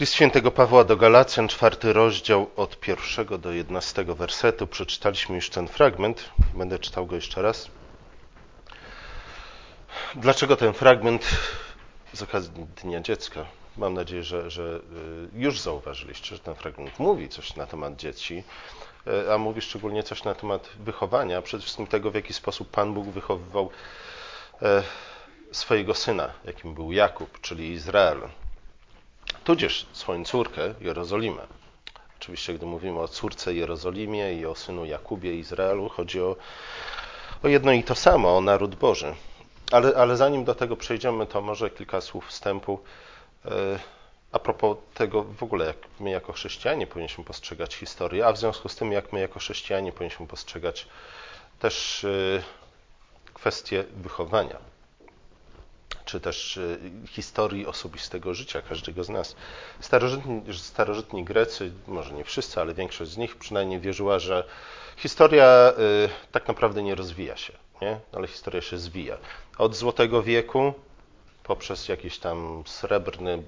List świętego Pawła do Galacjan, czwarty rozdział od pierwszego do jedenastego wersetu. Przeczytaliśmy już ten fragment. Będę czytał go jeszcze raz. Dlaczego ten fragment z okazji Dnia Dziecka? Mam nadzieję, że, że y, już zauważyliście, że ten fragment mówi coś na temat dzieci, y, a mówi szczególnie coś na temat wychowania, przede wszystkim tego, w jaki sposób Pan Bóg wychowywał y, swojego syna, jakim był Jakub, czyli Izrael tudzież swoją córkę Jerozolimę. Oczywiście, gdy mówimy o córce Jerozolimie i o synu Jakubie Izraelu, chodzi o, o jedno i to samo, o naród Boży. Ale, ale zanim do tego przejdziemy, to może kilka słów wstępu e, a propos tego w ogóle, jak my jako chrześcijanie powinniśmy postrzegać historię, a w związku z tym, jak my jako chrześcijanie powinniśmy postrzegać też e, kwestie wychowania czy też y, historii osobistego życia każdego z nas. Starożytni, starożytni Grecy, może nie wszyscy, ale większość z nich przynajmniej wierzyła, że historia y, tak naprawdę nie rozwija się, nie? ale historia się zwija. Od Złotego Wieku poprzez jakiś tam srebrny,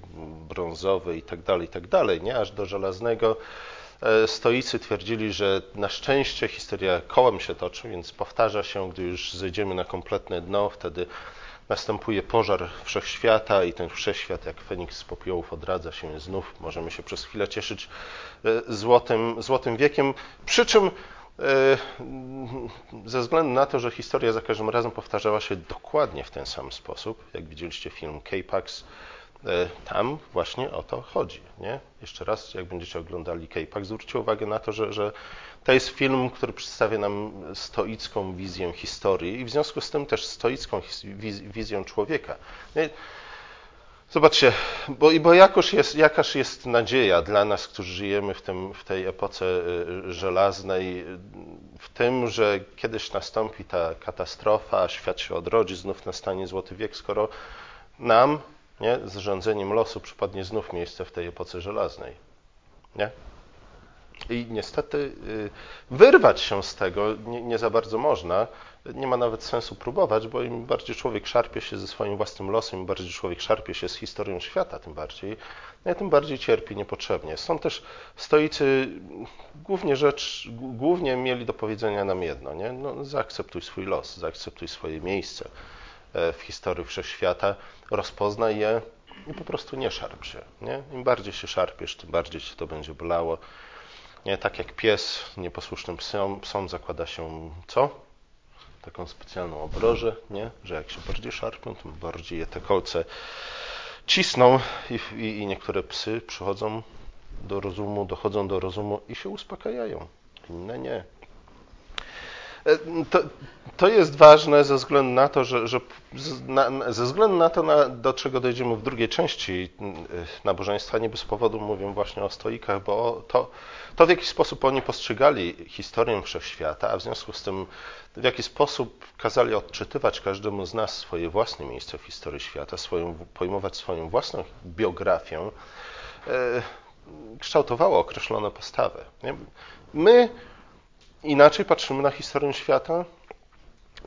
brązowy i tak dalej, i tak dalej, nie? aż do żelaznego. E, stoicy twierdzili, że na szczęście historia kołem się toczy, więc powtarza się, gdy już zejdziemy na kompletne dno, wtedy następuje pożar wszechświata i ten wszechświat jak Feniks z popiołów odradza się znów. Możemy się przez chwilę cieszyć e, złotym, złotym wiekiem. Przy czym e, ze względu na to, że historia za każdym razem powtarzała się dokładnie w ten sam sposób, jak widzieliście film K-Pax, tam właśnie o to chodzi. Nie? Jeszcze raz, jak będziecie oglądali K-Pax, zwróćcie uwagę na to, że, że to jest film, który przedstawia nam stoicką wizję historii i w związku z tym też stoicką wizję człowieka. Zobaczcie, bo, bo jakoż jest, jakaż jest nadzieja dla nas, którzy żyjemy w, tym, w tej epoce y, żelaznej, w tym, że kiedyś nastąpi ta katastrofa, świat się odrodzi, znów nastanie złoty wiek, skoro nam, nie, z rządzeniem losu przypadnie znów miejsce w tej epoce żelaznej. Nie? I niestety y, wyrwać się z tego nie, nie, za bardzo można. Nie ma nawet sensu próbować, bo im bardziej człowiek szarpie się ze swoim własnym losem, im bardziej człowiek szarpie się z historią świata, tym bardziej, no tym bardziej cierpi niepotrzebnie. Stąd też stoicy głównie rzecz, głównie mieli do powiedzenia nam jedno, nie? No, zaakceptuj swój los, zaakceptuj swoje miejsce w historii wszechświata, rozpoznaj je i po prostu nie szarp się. Nie? Im bardziej się szarpiesz, tym bardziej się to będzie bolało. Nie, tak jak pies nieposłusznym psom, psom zakłada się co? Taką specjalną obrożę, nie? że jak się bardziej szarpią, tym bardziej je te kolce cisną i, i, i niektóre psy przychodzą do rozumu, dochodzą do rozumu i się uspokajają. Inne nie. E, to, to jest ważne ze względu na to, że, że na, ze względu na to, na, do czego dojdziemy w drugiej części e, nabożeństwa, nie bez powodu mówię właśnie o stoikach, bo to, to w jaki sposób oni postrzegali historię wszechświata, a w związku z tym w jaki sposób kazali odczytywać każdemu z nas swoje własne miejsce w historii świata, swoją, pojmować swoją własną biografię, e, kształtowało określone postawy. My inaczej patrzymy na historię świata,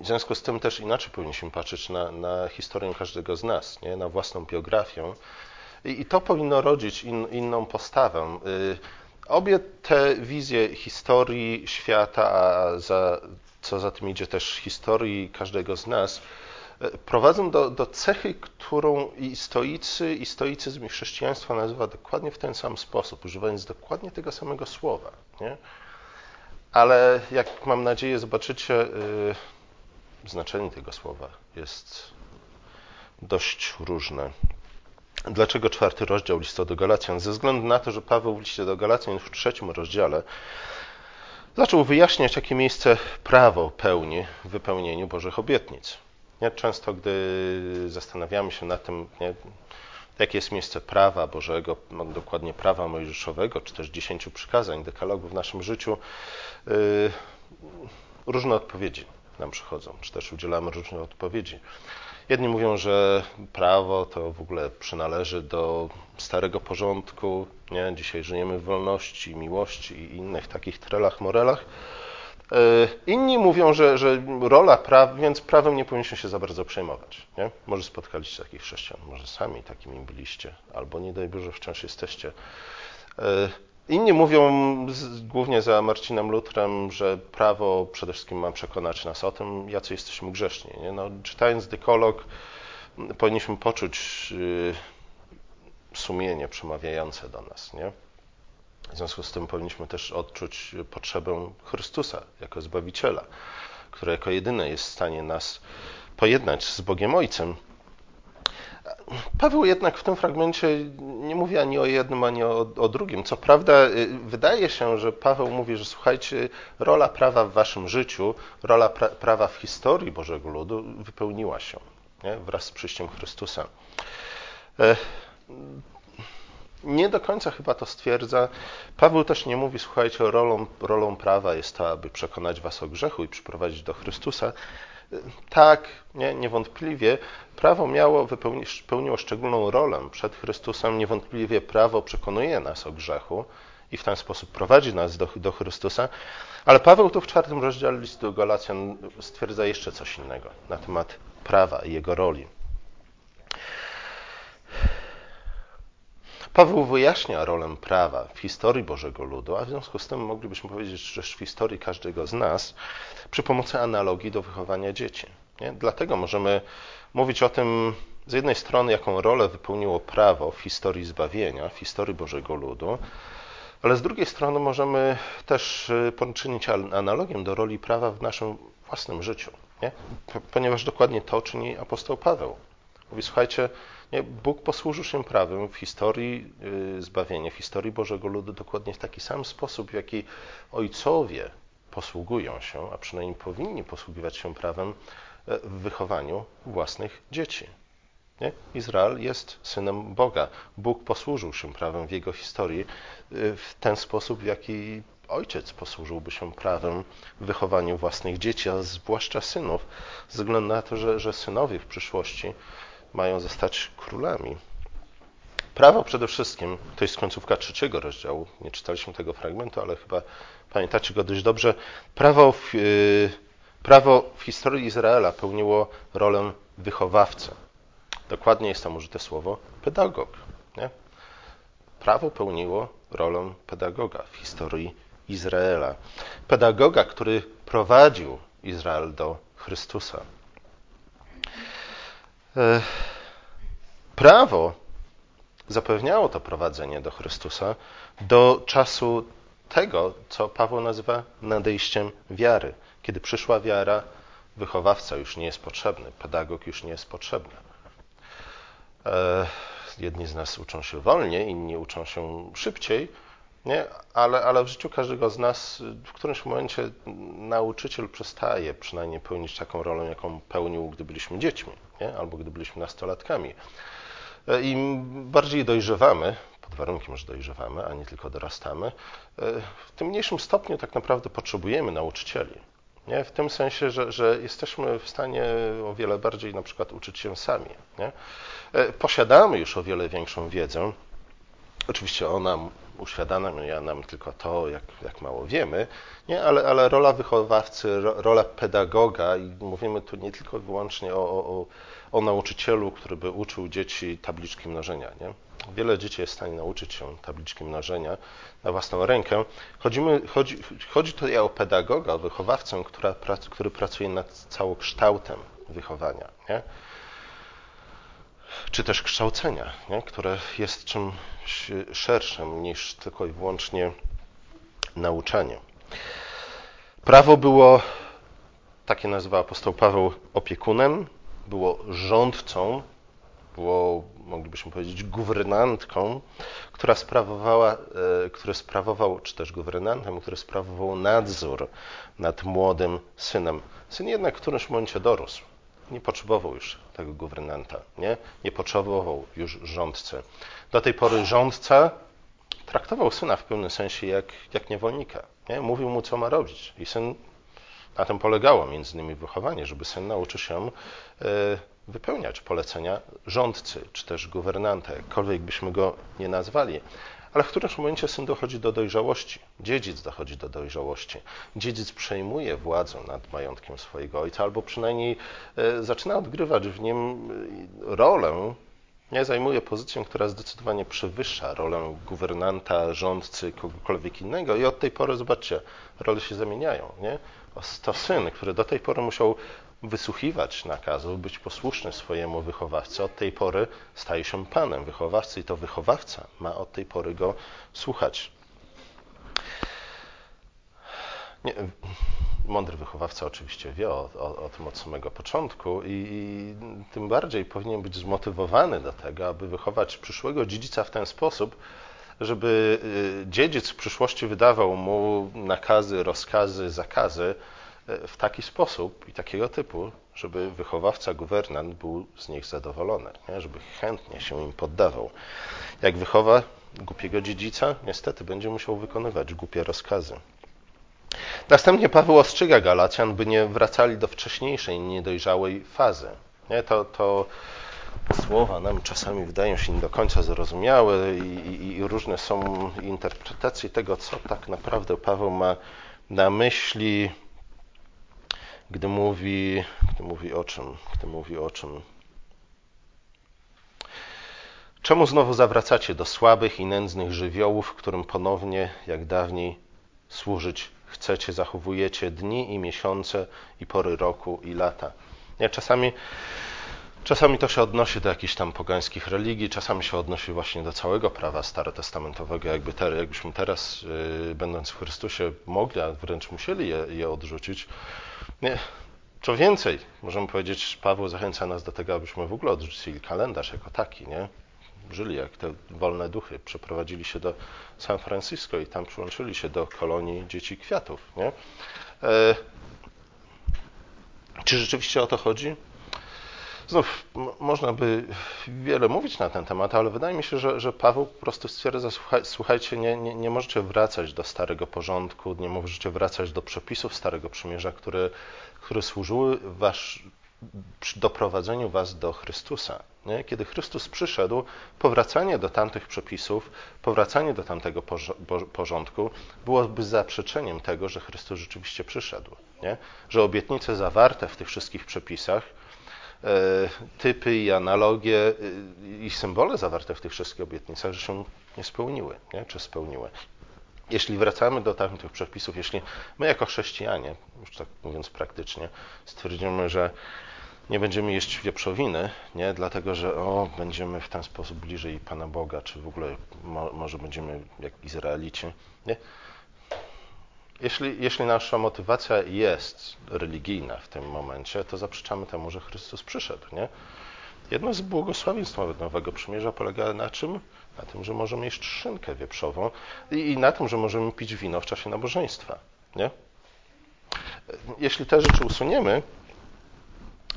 w związku z tym też inaczej powinniśmy patrzeć na, na historię każdego z nas, nie? na własną biografię. I, I, to powinno rodzić in, inną postawę. Y, obie te wizje historii świata, a za, co za tym idzie też historii każdego z nas, y, prowadzą do, do cechy, którą i stoicy, i stoicyzm i chrześcijaństwo nazywa dokładnie w ten sam sposób, używając dokładnie tego samego słowa. Nie? Ale jak mam nadzieję zobaczycie, yy, znaczenie tego słowa jest dość różne. Dlaczego czwarty rozdział listu do Galacjan? Ze względu na to, że Paweł w liście do Galacjan w trzecim rozdziale zaczął wyjaśniać, jakie miejsce prawo pełni w wypełnieniu Bożych obietnic. Nie? Często, gdy zastanawiamy się nad tym, nie? Jakie jest miejsce prawa Bożego, no, dokładnie prawa mojżeszowego, czy też dziesięciu przykazań, dekalogu w naszym życiu, yy, różne odpowiedzi nam przychodzą, czy też udzielamy różnych odpowiedzi. Jedni mówią, że prawo to w ogóle przynależy do starego porządku, nie? dzisiaj żyjemy w wolności, miłości i innych takich trelach, morelach. Inni mówią, że, że rola praw, więc prawem nie powinniśmy się za bardzo przejmować. Nie? Może spotkaliście takich chrześcijan, może sami takimi byliście, albo nie daj Boże wciąż jesteście. Inni mówią, głównie za Marcinem Lutrem, że prawo przede wszystkim ma przekonać nas o tym, jacy jesteśmy grzeszni. Nie? No, czytając dekolog, powinniśmy poczuć y, sumienie przemawiające do nas. Nie? W związku z tym powinniśmy też odczuć potrzebę Chrystusa jako Zbawiciela, który jako jedyny jest w stanie nas pojednać z Bogiem Ojcem. Paweł jednak w tym fragmencie nie mówi ani o jednym, ani o, o, drugim. Co prawda, y, wydaje się, że Paweł mówi, że słuchajcie, rola prawa w waszym życiu, rola pra, prawa w historii Bożego Ludu wypełniła się nie? wraz z przyjściem Chrystusa. Nie do końca chyba to stwierdza. Paweł też nie mówi, słuchajcie, rolą, rolą prawa jest to, aby przekonać was o grzechu i przyprowadzić do Chrystusa. Tak, nie, niewątpliwie prawo miało, wypełniło szczególną rolę przed Chrystusem. Niewątpliwie prawo przekonuje nas o grzechu i w ten sposób prowadzi nas do, do Chrystusa. Ale Paweł tu w czwartym rozdziale listu do Galacjan stwierdza jeszcze coś innego na temat prawa i jego roli. Paweł wyjaśnia rolę prawa w historii Bożego Ludu, a w związku z tym moglibyśmy powiedzieć, że w historii każdego z nas przy pomocy analogii do wychowania dzieci. Nie? Dlatego możemy mówić o tym z jednej strony, jaką rolę wypełniło prawo w historii zbawienia, w historii Bożego Ludu, ale z drugiej strony możemy też y, poczynić analogię do roli prawa w naszym własnym życiu, nie? ponieważ dokładnie to czyni apostoł Paweł. Mówi, słuchajcie, nie, Bóg posłużył się prawem w historii y, zbawienia, w historii Bożego Ludu dokładnie w taki sam sposób, w jaki ojcowie posługują się, a przynajmniej powinni posługiwać się prawem e, w wychowaniu własnych dzieci. Nie? Izrael jest synem Boga. Bóg posłużył się prawem w jego historii e, w ten sposób, w jaki ojciec posłużyłby się prawem w wychowaniu własnych dzieci, a zwłaszcza synów, ze względu na to, że, że synowie w przyszłości mają zostać królami. Prawo przede wszystkim, to jest końcówka trzeciego rozdziału, nie czytaliśmy tego fragmentu, ale chyba pamiętacie go dość dobrze. Prawo w, yy, prawo w historii Izraela pełniło rolę wychowawcy. Dokładnie jest tam użyte słowo pedagog. Nie? Prawo pełniło rolę pedagoga w historii Izraela. Pedagoga, który prowadził Izrael do Chrystusa. E, prawo zapewniało to prowadzenie do Chrystusa do czasu tego, co Paweł nazywa nadejściem wiary. Kiedy przyszła wiara, wychowawca już nie jest potrzebny, pedagog już nie jest potrzebny. E, jedni z nas uczą się wolniej, inni uczą się szybciej, nie? Ale, ale w życiu każdego z nas w którymś momencie nauczyciel przestaje przynajmniej pełnić taką rolę, jaką pełnił, gdy byliśmy dziećmi, nie? albo gdy byliśmy nastolatkami. Im bardziej dojrzewamy, pod warunkiem, że dojrzewamy, a nie tylko dorastamy, w tym mniejszym stopniu tak naprawdę potrzebujemy nauczycieli. Nie? W tym sensie, że, że jesteśmy w stanie o wiele bardziej na przykład uczyć się sami. Nie? E, posiadamy już o wiele większą wiedzę. Oczywiście ona uświadamia nam tylko to, jak, jak mało wiemy, nie? Ale, ale rola wychowawcy, rola pedagoga, i mówimy tu nie tylko i wyłącznie o, o, o nauczycielu, który by uczył dzieci tabliczki mnożenia. Nie? Wiele dzieci jest w stanie nauczyć się tabliczki mnożenia na własną rękę. Chodzimy, chodzi, chodzi tutaj o pedagoga, o wychowawcę, która, który pracuje nad całokształtem wychowania. Nie? Czy też kształcenia, nie? które jest czymś szerszym niż tylko i wyłącznie nauczanie. Prawo było, takie nazywa apostoł Paweł, opiekunem, było rządcą, było, moglibyśmy powiedzieć, guwernantką, która sprawowała, e, który sprawował, czy też guwernantem, który sprawował nadzór nad młodym synem. Syn jednak w którymś momencie dorósł nie potrzebował już tego guwernanta, nie? nie potrzebował już rządcy. Do tej pory rządca traktował syna w pewnym sensie jak, jak niewolnika. Nie? Mówił mu, co ma robić. I syn, na tym polegało między innymi wychowanie, żeby syn nauczył się e, wypełniać polecenia rządcy, czy też guwernanta, jakkolwiek byśmy go nie nazwali. Ale w którymś momencie syn dochodzi do dojrzałości, dziedzic dochodzi do dojrzałości. Dziedzic przejmuje władzę nad majątkiem swojego ojca, albo przynajmniej e, zaczyna odgrywać w nim e, rolę, nie zajmuje pozycję, która zdecydowanie przewyższa rolę guwernanta, rządcy, kogokolwiek innego. I od tej pory, zobaczcie, role się zamieniają. Nie? To syn, który do tej pory musiał wysłuchiwać nakazów, być posłuszny swojemu wychowawcy, od tej pory staje się panem wychowawcy i to wychowawca ma od tej pory go słuchać. Nie, mądry wychowawca oczywiście wie o, o, o, tym od samego początku i, i tym bardziej powinien być zmotywowany do tego, aby wychować przyszłego dziedzica w ten sposób, żeby y, dziedzic w przyszłości wydawał mu nakazy, rozkazy, zakazy, w taki sposób i takiego typu, żeby wychowawca, guwernant był z nich zadowolony, nie? żeby chętnie się im poddawał. Jak wychowa głupiego dziedzica, niestety będzie musiał wykonywać głupie rozkazy. Następnie Paweł ostrzega Galacjan, by nie wracali do wcześniejszej, niedojrzałej fazy. Nie? To, to słowa nam czasami wydają się nie do końca zrozumiałe i, i, i różne są interpretacje tego, co tak naprawdę Paweł ma na myśli gdy mówi, gdy mówi o czym, gdy mówi o czym. Czemu znowu zawracacie do słabych i nędznych żywiołów, którym ponownie, jak dawniej, służyć chcecie, zachowujecie dni i miesiące i pory roku i lata? Ja czasami, czasami to się odnosi do jakichś tam pogańskich religii, czasami się odnosi właśnie do całego prawa starotestamentowego, jakby te, jakbyśmy teraz, yy, będąc w Chrystusie, mogli, a wręcz musieli je, je odrzucić. Nie. Co więcej, możemy powiedzieć, Paweł zachęca nas do tego, abyśmy w ogóle odrzucili kalendarz jako taki, nie? Żyli jak te wolne duchy, przeprowadzili się do San Francisco i tam przyłączyli się do kolonii dzieci kwiatów, nie? E, czy rzeczywiście o to chodzi? Znów można by wiele mówić na ten temat, ale wydaje mi się, że, że Paweł po prostu stwierdza, słuchaj, słuchajcie, nie, nie, nie możecie wracać do starego porządku, nie możecie wracać do przepisów Starego Przymierza, które, które służyły wasz, doprowadzeniu was do Chrystusa. Nie? Kiedy Chrystus przyszedł, powracanie do tamtych przepisów, powracanie do tamtego porządku byłoby zaprzeczeniem tego, że Chrystus rzeczywiście przyszedł. Nie? Że obietnice zawarte w tych wszystkich przepisach typy i analogie e, i symbole zawarte w tych wszystkich obietnicach, że się nie spełniły, nie? czy spełniły. Jeśli wracamy do tamtych przepisów, jeśli my jako chrześcijanie, już tak mówiąc praktycznie, stwierdzimy, że nie będziemy jeść wieprzowiny, nie? dlatego że o, będziemy w ten sposób bliżej Pana Boga, czy w ogóle mo, może będziemy jak Izraelici, nie? Jeśli, jeśli nasza motywacja jest religijna w tym momencie, to zaprzeczamy temu, że Chrystus przyszedł. Nie? Jedno z błogosławieństw Nowego Przymierza polega na czym? Na tym, że możemy jeść szynkę wieprzową i, i na tym, że możemy pić wino w czasie nabożeństwa. Nie? Jeśli te rzeczy usuniemy,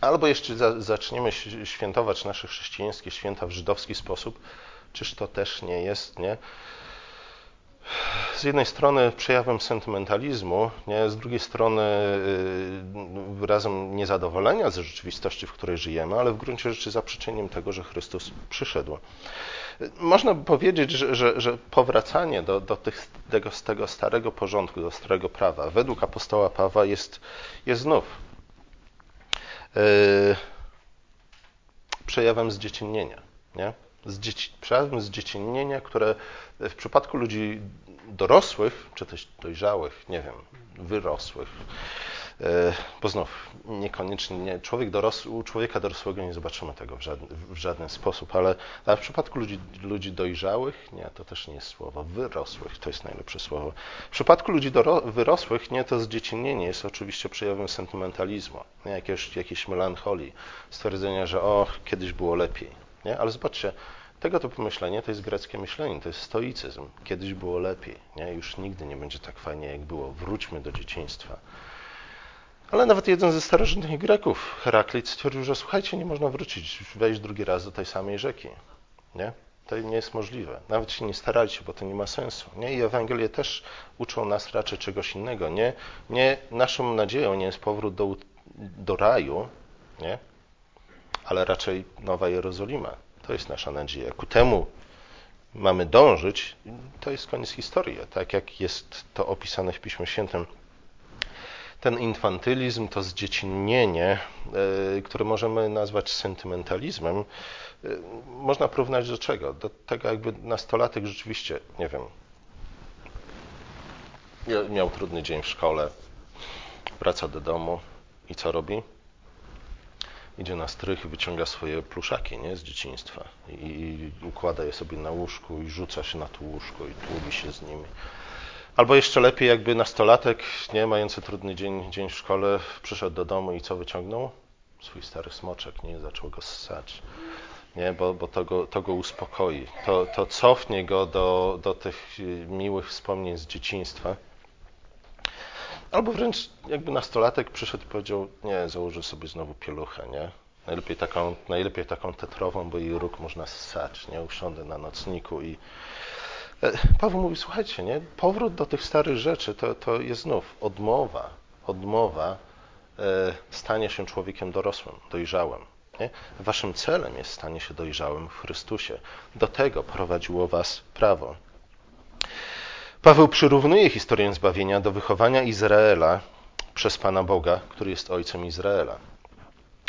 albo jeszcze za, zaczniemy świętować nasze chrześcijańskie święta w żydowski sposób, czyż to też nie jest nie? Z jednej strony przejawem sentymentalizmu, nie? z drugiej strony y, wyrazem niezadowolenia ze rzeczywistości, w której żyjemy, ale w gruncie rzeczy zaprzeczeniem tego, że Chrystus przyszedł. Można by powiedzieć, że, że, że powracanie do, do tych, tego, tego starego porządku, do starego prawa, według apostoła Pawła jest, jest znów yy, przejawem zdziecinnienia. Nie? Zdzieci, przejawem zdziecinnienia, które w przypadku ludzi dorosłych, czy też dojrzałych, nie wiem, wyrosłych, e, bo znów niekoniecznie, nie, człowiek dorosły, u człowieka dorosłego nie zobaczymy tego w żaden, w żaden sposób, ale, ale, w przypadku ludzi, ludzi dojrzałych, nie, to też nie jest słowo, wyrosłych to jest najlepsze słowo. W przypadku ludzi doro, wyrosłych, nie, to zdziecinienie jest oczywiście przejawem sentymentalizmu, nie, jakiejś melancholii, stwierdzenia, że o, kiedyś było lepiej, nie, ale zobaczcie, tego typu myślenie to jest greckie myślenie, to jest stoicyzm. Kiedyś było lepiej, nie? już nigdy nie będzie tak fajnie, jak było. Wróćmy do dzieciństwa. Ale nawet jeden ze starożytnych Greków, Heraklit, stwierdził, że słuchajcie, nie można wrócić, wejść drugi raz do tej samej rzeki. Nie? To nie jest możliwe. Nawet się nie starajcie, bo to nie ma sensu. Nie? I Ewangelie też uczą nas raczej czegoś innego. Nie, nie naszą nadzieją nie jest powrót do, do raju, nie? ale raczej Nowa Jerozolima. To jest nasza nadzieja. Ku temu mamy dążyć, to jest koniec historii. Tak jak jest to opisane w Piśmie Świętym, ten infantylizm, to zdziecinnienie, e, które możemy nazwać sentymentalizmem, e, można porównać do czego? Do tego, jakby nastolatek rzeczywiście, nie wiem, miał trudny dzień w szkole, wraca do domu i co robi? Idzie na strych i wyciąga swoje pluszaki nie, z dzieciństwa I, układa je sobie na łóżku i rzuca się na to łóżko i tłubi się z nimi. Albo jeszcze lepiej, jakby nastolatek, nie mający trudny dzień, dzień w szkole, przyszedł do domu i co wyciągnął? Swój stary smoczek, nie? Zaczął go ssać. Nie, bo, bo to, go, to go uspokoi. To, to cofnie go do, do tych miłych wspomnień z dzieciństwa. Albo wręcz jakby nastolatek przyszedł i powiedział, nie, założę sobie znowu pieluchę, nie? Najlepiej taką, najlepiej taką tetrową, bo jej róg można ssać, nie? Usiądę na nocniku i... E, Paweł mówi, słuchajcie, nie? Powrót do tych starych rzeczy to, to jest znów odmowa, odmowa e, stania się człowiekiem dorosłym, dojrzałym. Nie? Waszym celem jest stanie się dojrzałym w Chrystusie. Do tego prowadziło was prawo. Paweł przyrównuje historię zbawienia do wychowania Izraela przez Pana Boga, który jest ojcem Izraela.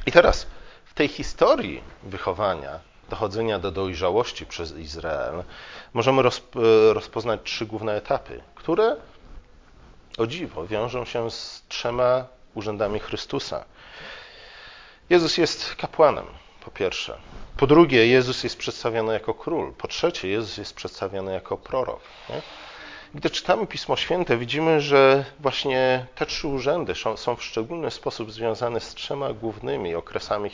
I teraz w tej historii wychowania, dochodzenia do dojrzałości przez Izrael, możemy rozpoznać trzy główne etapy, które o dziwo wiążą się z trzema urzędami Chrystusa. Jezus jest kapłanem, po pierwsze. Po drugie, Jezus jest przedstawiony jako król. Po trzecie, Jezus jest przedstawiony jako prorok. Nie? Gdy czytamy Pismo Święte, widzimy, że właśnie te trzy urzędy są w szczególny sposób związane z trzema głównymi okresami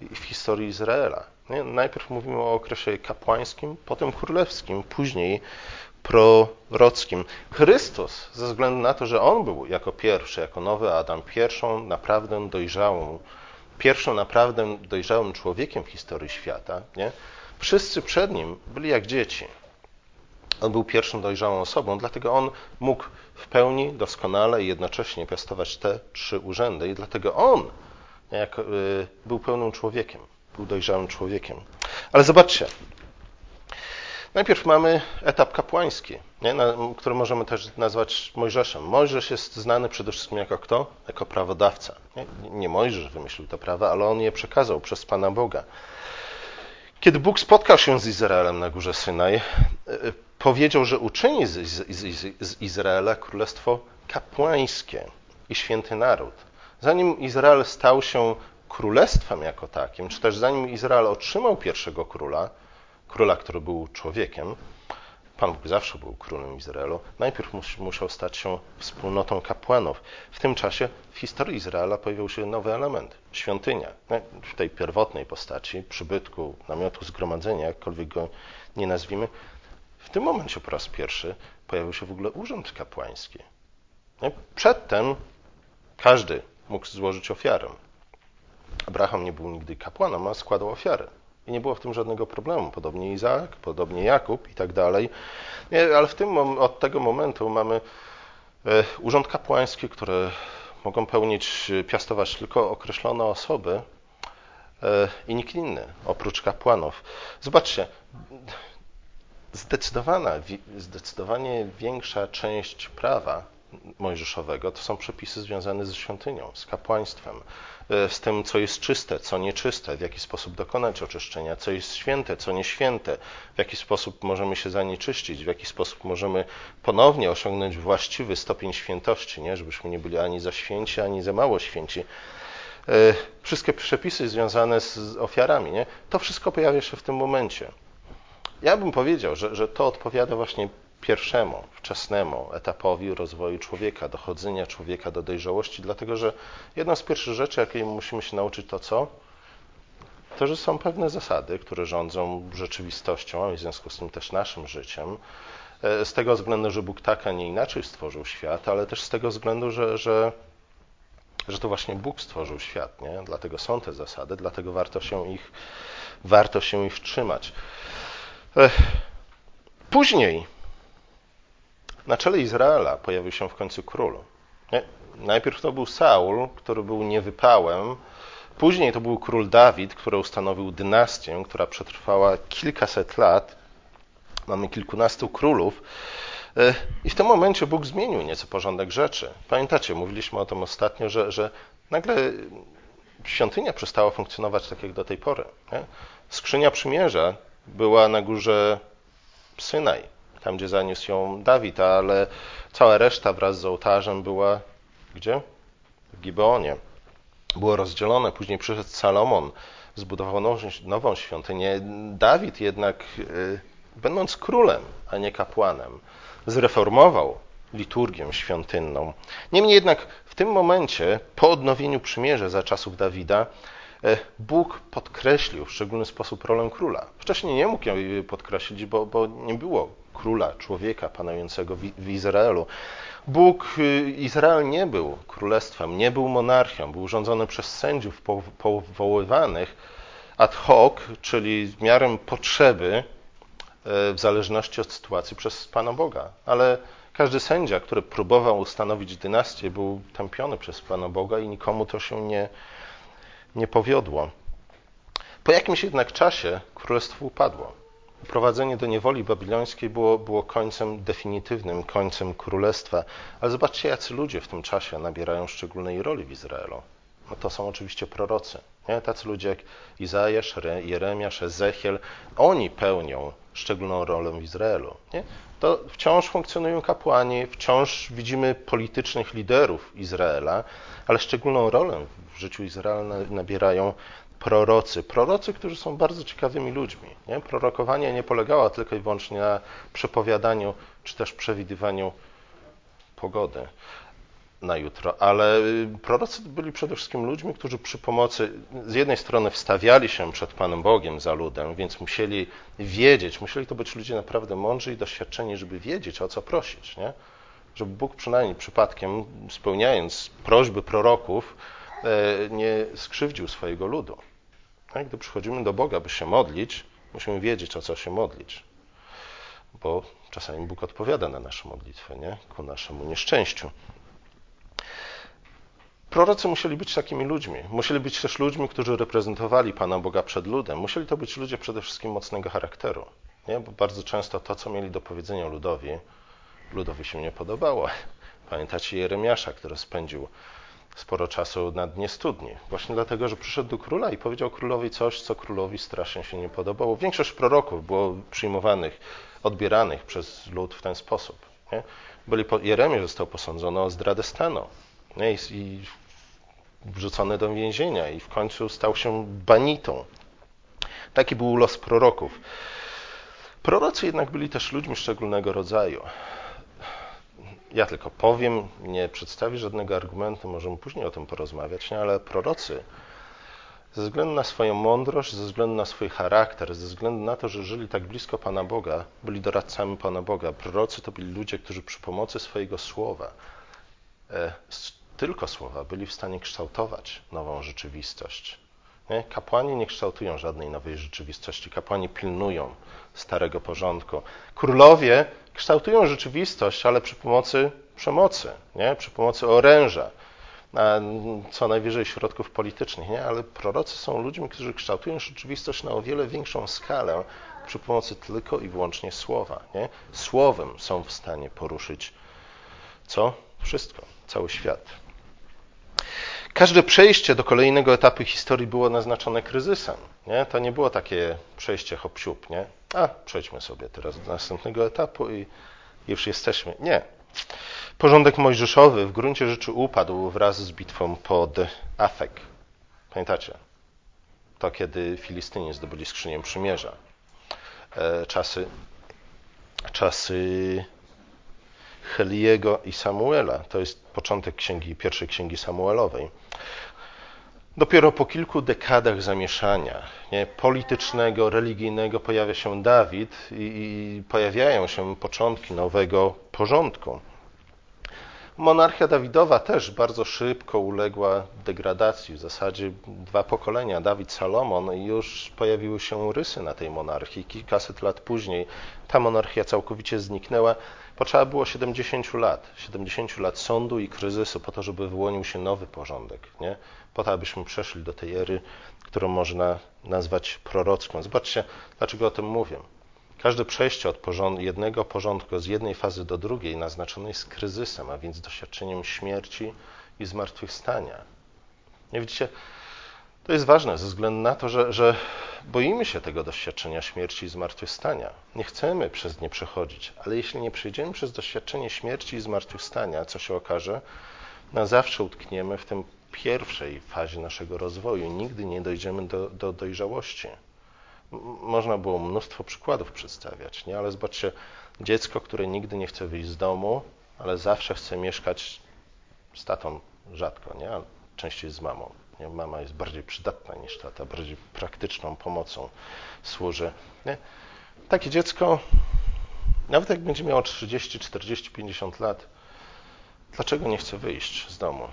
w historii Izraela. Najpierw mówimy o okresie kapłańskim, potem królewskim, później prorockim. Chrystus, ze względu na to, że On był jako pierwszy, jako nowy Adam, pierwszą naprawdę dojrzałą, pierwszą naprawdę dojrzałym człowiekiem w historii świata, nie? wszyscy przed Nim byli jak dzieci. On był pierwszą dojrzałą osobą, dlatego on mógł w pełni, doskonale i jednocześnie piastować te trzy urzędy. I dlatego on jak, y, był pełnym człowiekiem, był dojrzałym człowiekiem. Ale zobaczcie, najpierw mamy etap kapłański, nie? Na, który możemy też nazwać Mojżeszem. Mojżesz jest znany przede wszystkim jako kto? Jako prawodawca. Nie, nie Mojżesz wymyślił te prawa, ale on je przekazał przez Pana Boga. Kiedy Bóg spotkał się z Izraelem na górze Synaj, y, powiedział, że uczyni z, z, z, Izraela królestwo kapłańskie i święty naród. Zanim Izrael stał się królestwem jako takim, czy też zanim Izrael otrzymał pierwszego króla, króla, który był człowiekiem, Pan Bóg zawsze był królem Izraelu, najpierw musiał stać się wspólnotą kapłanów. W tym czasie w historii Izraela pojawił się nowy element świątynia. W tej pierwotnej postaci, przybytku, namiotu zgromadzenia, jakkolwiek go nie nazwijmy, w tym momencie po raz pierwszy pojawił się w ogóle urząd kapłański. Przedtem każdy mógł złożyć ofiarę. Abraham nie był nigdy kapłanem, a składał ofiary. I nie było w tym żadnego problemu. Podobnie Izaak, podobnie Jakub i tak dalej. Ale w tym, od tego momentu mamy e, urząd kapłański, który mogą pełnić, piastować tylko określone osoby e, i nikt inny, oprócz kapłanów. Zobaczcie, zdecydowana, zdecydowanie większa część prawa mojżeszowego to są przepisy związane ze świątynią, z kapłaństwem, e, z tym, co jest czyste, co nieczyste, w jaki sposób dokonać oczyszczenia, co jest święte, co nieświęte, w jaki sposób możemy się zanieczyścić, w jaki sposób możemy ponownie osiągnąć właściwy stopień świętości, nie? żebyśmy nie byli ani za święci, ani za mało święci. E, wszystkie przepisy związane z ofiarami, nie? to wszystko pojawia się w tym momencie. Ja bym powiedział, że, że to odpowiada właśnie pierwszemu, wczesnemu etapowi rozwoju człowieka, dochodzenia człowieka do dojrzałości, dlatego że jedną z pierwszych rzeczy, jakiej musimy się nauczyć, to co? To, że są pewne zasady, które rządzą rzeczywistością, a w związku z tym też naszym życiem. E, z tego względu, że Bóg tak, a nie inaczej stworzył świat, ale też z tego względu, że, że, że to właśnie Bóg stworzył świat. Nie? Dlatego są te zasady, dlatego warto się ich, warto się ich trzymać. Później na czele Izraela pojawił się w końcu król. Najpierw to był Saul, który był niewypałem, Później to był król Dawid, który ustanowił dynastię, która przetrwała kilkaset lat. Mamy kilkunastu królów. I w tym momencie Bóg zmienił nieco porządek rzeczy. Pamiętacie, mówiliśmy o tym ostatnio, że, że nagle świątynia przestała funkcjonować tak jak do tej pory. Nie? Skrzynia przymierza była na górze Synaj, tam gdzie zaniósł ją Dawid, ale cała reszta wraz z ołtarzem była gdzie? W Gibeonie. Było rozdzielone, później przyszedł Salomon, zbudował nową, świątynię. Dawid jednak, y, będąc królem, a nie kapłanem, zreformował liturgię świątynną. Niemniej jednak w tym momencie, po odnowieniu przymierza za czasów Dawida, Bóg podkreślił w szczególny sposób rolę króla. Wcześniej nie mógł jej podkreślić, bo, bo nie było króla, człowieka panującego w, w Izraelu. Bóg, y, Izrael nie był królestwem, nie był monarchią, był rządzony przez sędziów powoływanych ad hoc, czyli w miarę potrzeby, e, w zależności od sytuacji przez Pana Boga. Ale każdy sędzia, który próbował ustanowić dynastię, był tępiony przez Pana Boga i nikomu to się nie, nie powiodło. Po jakimś jednak czasie królestwo upadło. Uprowadzenie do niewoli babilońskiej było, było końcem definitywnym, końcem królestwa. Ale zobaczcie, jacy ludzie w tym czasie nabierają szczególnej roli w Izraelu. No to są oczywiście prorocy. Nie? Tacy ludzie jak Izajasz, Jeremiasz, Ezechiel, oni pełnią szczególną rolę w Izraelu. Nie? To wciąż funkcjonują kapłani, wciąż widzimy politycznych liderów Izraela, ale szczególną rolę w życiu Izraela nabierają prorocy. Prorocy, którzy są bardzo ciekawymi ludźmi. Nie? Prorokowanie nie polegało tylko i wyłącznie na przepowiadaniu czy też przewidywaniu pogody na jutro, ale y, prorocy byli przede wszystkim ludźmi, którzy przy pomocy, z jednej strony wstawiali się przed Panem Bogiem za ludem, więc musieli wiedzieć, musieli to być ludzie naprawdę mądrzy i doświadczeni, żeby wiedzieć, o co prosić, nie? Żeby Bóg przynajmniej przypadkiem, spełniając prośby proroków, e, nie skrzywdził swojego ludu. Gdy przychodzimy do Boga, by się modlić, musimy wiedzieć, o co się modlić, bo czasami Bóg odpowiada na nasze modlitwy, nie? ku naszemu nieszczęściu. Prorocy musieli być takimi ludźmi. Musieli być też ludźmi, którzy reprezentowali Pana Boga przed ludem. Musieli to być ludzie przede wszystkim mocnego charakteru. Nie? Bo bardzo często to, co mieli do powiedzenia ludowi, ludowi się nie podobało. Pamiętacie Jeremiasza, który spędził sporo czasu na dnie studni. Właśnie dlatego, że przyszedł do króla i powiedział królowi coś, co królowi strasznie się nie podobało. Większość proroków było przyjmowanych, odbieranych przez lud w ten sposób. Nie? Byli, Jeremiasz został posądzony o zdradę stanu. Nie? I wrzucony do więzienia i w końcu stał się banitą. Taki był los proroków. Prorocy jednak byli też ludźmi szczególnego rodzaju. Ja tylko powiem, nie przedstawię żadnego argumentu, możemy później o tym porozmawiać, nie? ale prorocy ze względu na swoją mądrość, ze względu na swój charakter, ze względu na to, że żyli tak blisko Pana Boga, byli doradcami Pana Boga. Prorocy to byli ludzie, którzy przy pomocy swojego słowa, e, tylko słowa, byli w stanie kształtować nową rzeczywistość. Nie? Kapłani nie kształtują żadnej nowej rzeczywistości. Kapłani pilnują starego porządku. Królowie kształtują rzeczywistość, ale przy pomocy przemocy, nie? przy pomocy oręża, co najwyżej środków politycznych. Nie? Ale prorocy są ludźmi, którzy kształtują rzeczywistość na o wiele większą skalę przy pomocy tylko i wyłącznie słowa. Nie? Słowem są w stanie poruszyć co? Wszystko, cały świat. Każde przejście do kolejnego etapu historii było naznaczone kryzysem. Nie? To nie było takie przejście hop siup, nie? A, przejdźmy sobie teraz do następnego etapu i już jesteśmy. Nie. Porządek mojżeszowy w gruncie rzeczy upadł wraz z bitwą pod Afek. Pamiętacie? To kiedy Filistyni zdobyli skrzynię przymierza. E, czasy, czasy Heliego i Samuela. To jest początek księgi, pierwszej księgi Samuelowej. Dopiero po kilku dekadach zamieszania nie, politycznego, religijnego pojawia się Dawid i, i pojawiają się początki nowego porządku. Monarchia Dawidowa też bardzo szybko uległa degradacji. W zasadzie dwa pokolenia, Dawid, Salomon, i już pojawiły się rysy na tej monarchii. Kilkaset lat później ta monarchia całkowicie zniknęła. Potrzeba było 70 lat, 70 lat sądu i kryzysu po to, żeby wyłonił się nowy porządek. Nie? po to, abyśmy przeszli do tej ery, którą można nazwać prorocką. Zobaczcie, dlaczego o tym mówię. Każde przejście od porząd jednego porządku, z jednej fazy do drugiej, naznaczone jest kryzysem, a więc doświadczeniem śmierci i zmartwychwstania. Nie widzicie, to jest ważne ze względu na to, że, że boimy się tego doświadczenia śmierci i zmartwychwstania. Nie chcemy przez nie przechodzić, ale jeśli nie przejdziemy przez doświadczenie śmierci i zmartwychwstania, co się okaże, na zawsze utkniemy w tym pierwszej fazie naszego rozwoju. Nigdy nie dojdziemy do, do dojrzałości. Można było mnóstwo przykładów przedstawiać, nie? ale zobaczcie, dziecko, które nigdy nie chce wyjść z domu, ale zawsze chce mieszkać z tatą rzadko, nie? częściej z mamą. Nie? Mama jest bardziej przydatna niż tata, bardziej praktyczną pomocą służy. Nie? Takie dziecko, nawet jak będzie miało 30, 40, 50 lat, dlaczego nie chce wyjść z domu?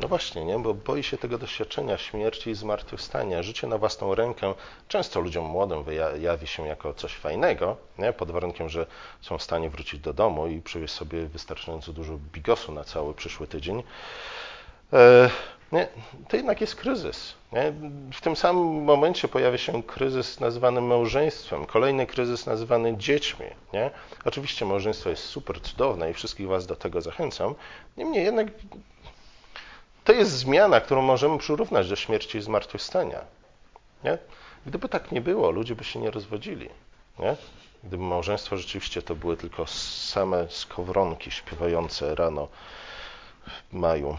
No właśnie, nie? bo boi się tego doświadczenia śmierci i zmartwychwstania. Życie na własną rękę często ludziom młodym wyjawi się jako coś fajnego, nie? pod warunkiem, że są w stanie wrócić do domu i przywieźć sobie wystarczająco dużo bigosu na cały przyszły tydzień. E, nie? To jednak jest kryzys. Nie? W tym samym momencie pojawia się kryzys nazywany małżeństwem, kolejny kryzys nazywany dziećmi. Nie? Oczywiście małżeństwo jest super cudowne i wszystkich Was do tego zachęcam. Niemniej jednak to jest zmiana, którą możemy przyrównać do śmierci i zmartwychwstania. Nie? Gdyby tak nie było, ludzie by się nie rozwodzili. Nie? Gdyby małżeństwo rzeczywiście to były tylko same skowronki śpiewające rano w maju.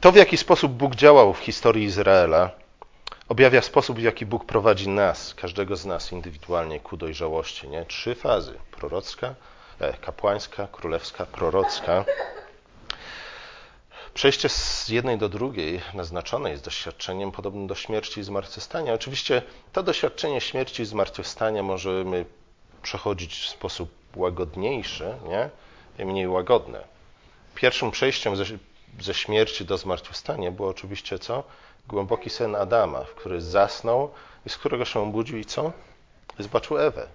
To, w jaki sposób Bóg działał w historii Izraela, objawia sposób, w jaki Bóg prowadzi nas, każdego z nas indywidualnie ku dojrzałości. Nie? Trzy fazy: prorocka, e, kapłańska, królewska, prorocka. Przejście z jednej do drugiej naznaczone jest doświadczeniem podobnym do śmierci i zmartwychwstania. Oczywiście to doświadczenie śmierci i zmartwychwstania możemy przechodzić w sposób łagodniejszy, nie? i mniej łagodne. Pierwszym przejściem ze, ze śmierci do zmartwychwstania było oczywiście co? Głęboki sen Adama, w który zasnął i z którego się obudził i co? I zobaczył Ewę,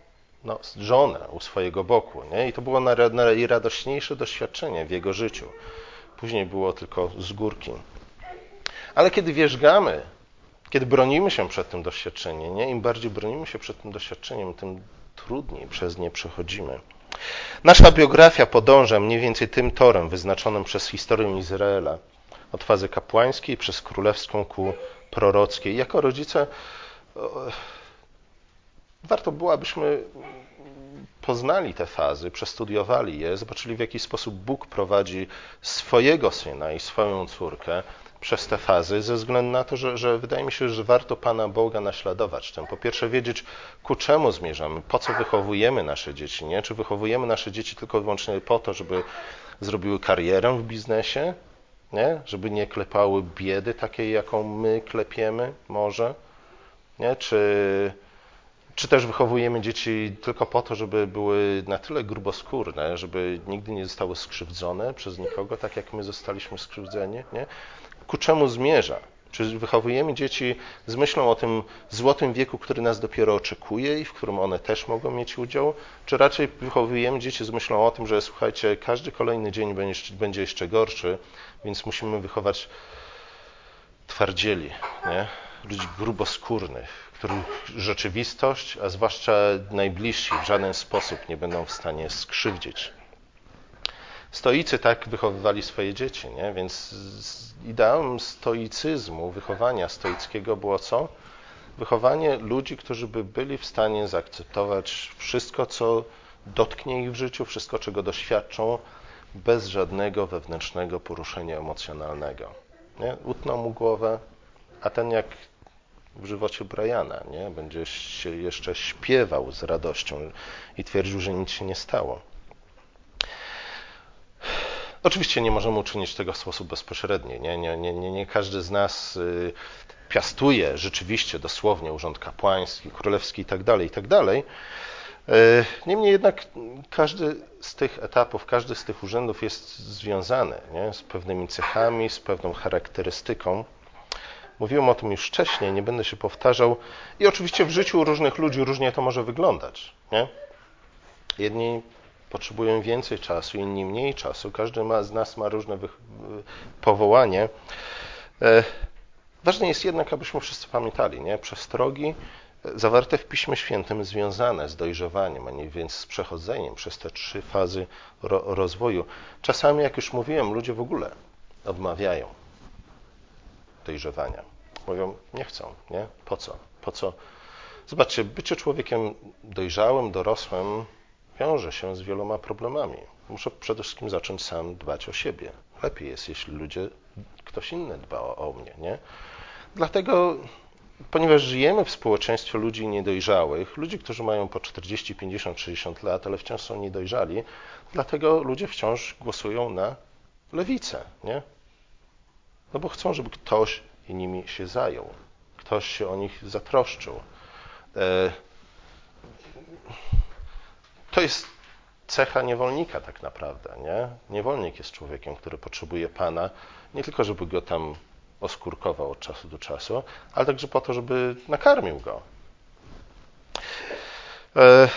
no, żonę u swojego boku. Nie? I to było najradośniejsze doświadczenie w jego życiu. Później było tylko z górki. Ale kiedy wierzgamy, kiedy bronimy się przed tym doświadczeniem, nie? im bardziej bronimy się przed tym doświadczeniem, tym trudniej przez nie przechodzimy. Nasza biografia podąża mniej więcej tym torem wyznaczonym przez historię Izraela, od fazy kapłańskiej przez królewską ku prorockiej. Jako rodzice warto było, abyśmy poznali te fazy, przestudiowali je, zobaczyli w jaki sposób Bóg prowadzi swojego syna i swoją córkę przez te fazy, ze względu na to, że, że wydaje mi się, że warto Pana Boga naśladować. Tym. Po pierwsze wiedzieć, ku czemu zmierzamy, po co wychowujemy nasze dzieci, nie? Czy wychowujemy nasze dzieci tylko i wyłącznie po to, żeby zrobiły karierę w biznesie, nie? Żeby nie klepały biedy takiej, jaką my klepiemy może, nie? Czy czy też wychowujemy dzieci tylko po to, żeby były na tyle gruboskórne, żeby nigdy nie zostały skrzywdzone przez nikogo, tak jak my zostaliśmy skrzywdzeni? Nie? Ku czemu zmierza? Czy wychowujemy dzieci z myślą o tym złotym wieku, który nas dopiero oczekuje i w którym one też mogą mieć udział? Czy raczej wychowujemy dzieci z myślą o tym, że słuchajcie, każdy kolejny dzień będzie jeszcze gorszy, więc musimy wychować twardzieli, nie? ludzi gruboskórnych, których rzeczywistość, a zwłaszcza najbliżsi, w żaden sposób nie będą w stanie skrzywdzić. Stoicy tak wychowywali swoje dzieci, nie? więc ideałem stoicyzmu, wychowania stoickiego było co? Wychowanie ludzi, którzy by byli w stanie zaakceptować wszystko, co dotknie ich w życiu, wszystko, czego doświadczą, bez żadnego wewnętrznego poruszenia emocjonalnego. Nie? Utną mu głowę, a ten jak w żywocie Briana, nie? Będzie się jeszcze śpiewał z radością i twierdził, że nic się nie stało. Oczywiście nie możemy uczynić tego w sposób bezpośredni. Nie, nie, nie, nie, nie każdy z nas y, piastuje rzeczywiście dosłownie urząd kapłański, królewski itd., tak itd. Tak y, niemniej jednak każdy z tych etapów, każdy z tych urzędów jest związany nie? z pewnymi cechami, z pewną charakterystyką. Mówiłem o tym już wcześniej, nie będę się powtarzał. I oczywiście w życiu różnych ludzi różnie to może wyglądać. Nie? Jedni potrzebują więcej czasu, inni mniej czasu. Każdy ma, z nas ma różne powołanie. E, ważne jest jednak, abyśmy wszyscy pamiętali, nie? przestrogi zawarte w Piśmie Świętym związane z dojrzewaniem, a nie więc z przechodzeniem przez te trzy fazy ro rozwoju. Czasami, jak już mówiłem, ludzie w ogóle odmawiają dojrzewania. Mówią, nie chcą, nie? Po co? Po co? Zobaczcie, bycie człowiekiem dojrzałym, dorosłym wiąże się z wieloma problemami. Muszę przede wszystkim zacząć sam dbać o siebie. Lepiej jest, jeśli ludzie, ktoś inny dba o, mnie, nie? Dlatego ponieważ żyjemy w społeczeństwie ludzi niedojrzałych, ludzi, którzy mają po 40, 50, 60 lat, ale wciąż są niedojrzali, dlatego ludzie wciąż głosują na lewicę, nie? No bo chcą, żeby ktoś nimi się zajął, ktoś się o nich zatroszczył. E, to jest cecha niewolnika tak naprawdę, nie? Niewolnik jest człowiekiem, który potrzebuje Pana, nie tylko żeby go tam oskórkował od czasu do czasu, ale także po to, żeby nakarmił go. E,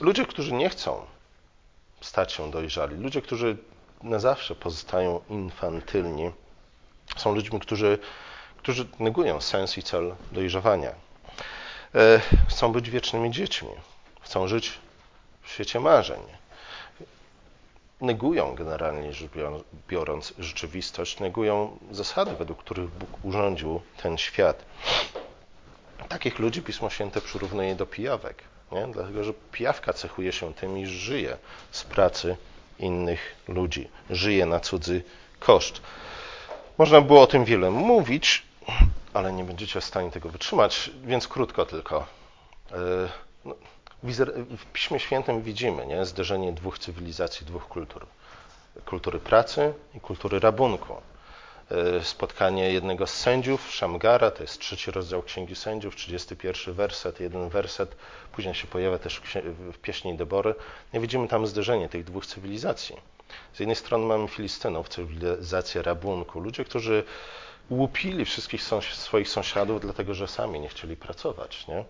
ludzie, którzy nie chcą stać się dojrzali, ludzie, którzy na zawsze pozostają infantylni, są ludźmi, którzy, którzy negują sens i cel dojrzewania. E, chcą być wiecznymi dziećmi, chcą żyć w świecie marzeń negują generalnie rzecz biorąc rzeczywistość, negują zasady, według których Bóg urządził ten świat. Takich ludzi Pismo Święte przyrównuje do pijawek, nie? dlatego że pijawka cechuje się tym, iż żyje z pracy innych ludzi, żyje na cudzy koszt. Można było o tym wiele mówić, ale nie będziecie w stanie tego wytrzymać, więc krótko tylko. E, no, w Piśmie Świętym widzimy nie? zderzenie dwóch cywilizacji, dwóch kultur. Kultury pracy i kultury rabunku. E, spotkanie jednego z sędziów, Szamgara, to jest trzeci rozdział Księgi Sędziów, 31 werset, jeden werset, później się pojawia też w pieśni Debory. Nie widzimy tam zderzenie tych dwóch cywilizacji. Z jednej strony mamy Filistynów, cywilizację rabunku, ludzie, którzy łupili wszystkich swoich sąsiadów, dlatego że sami nie chcieli pracować. Nie?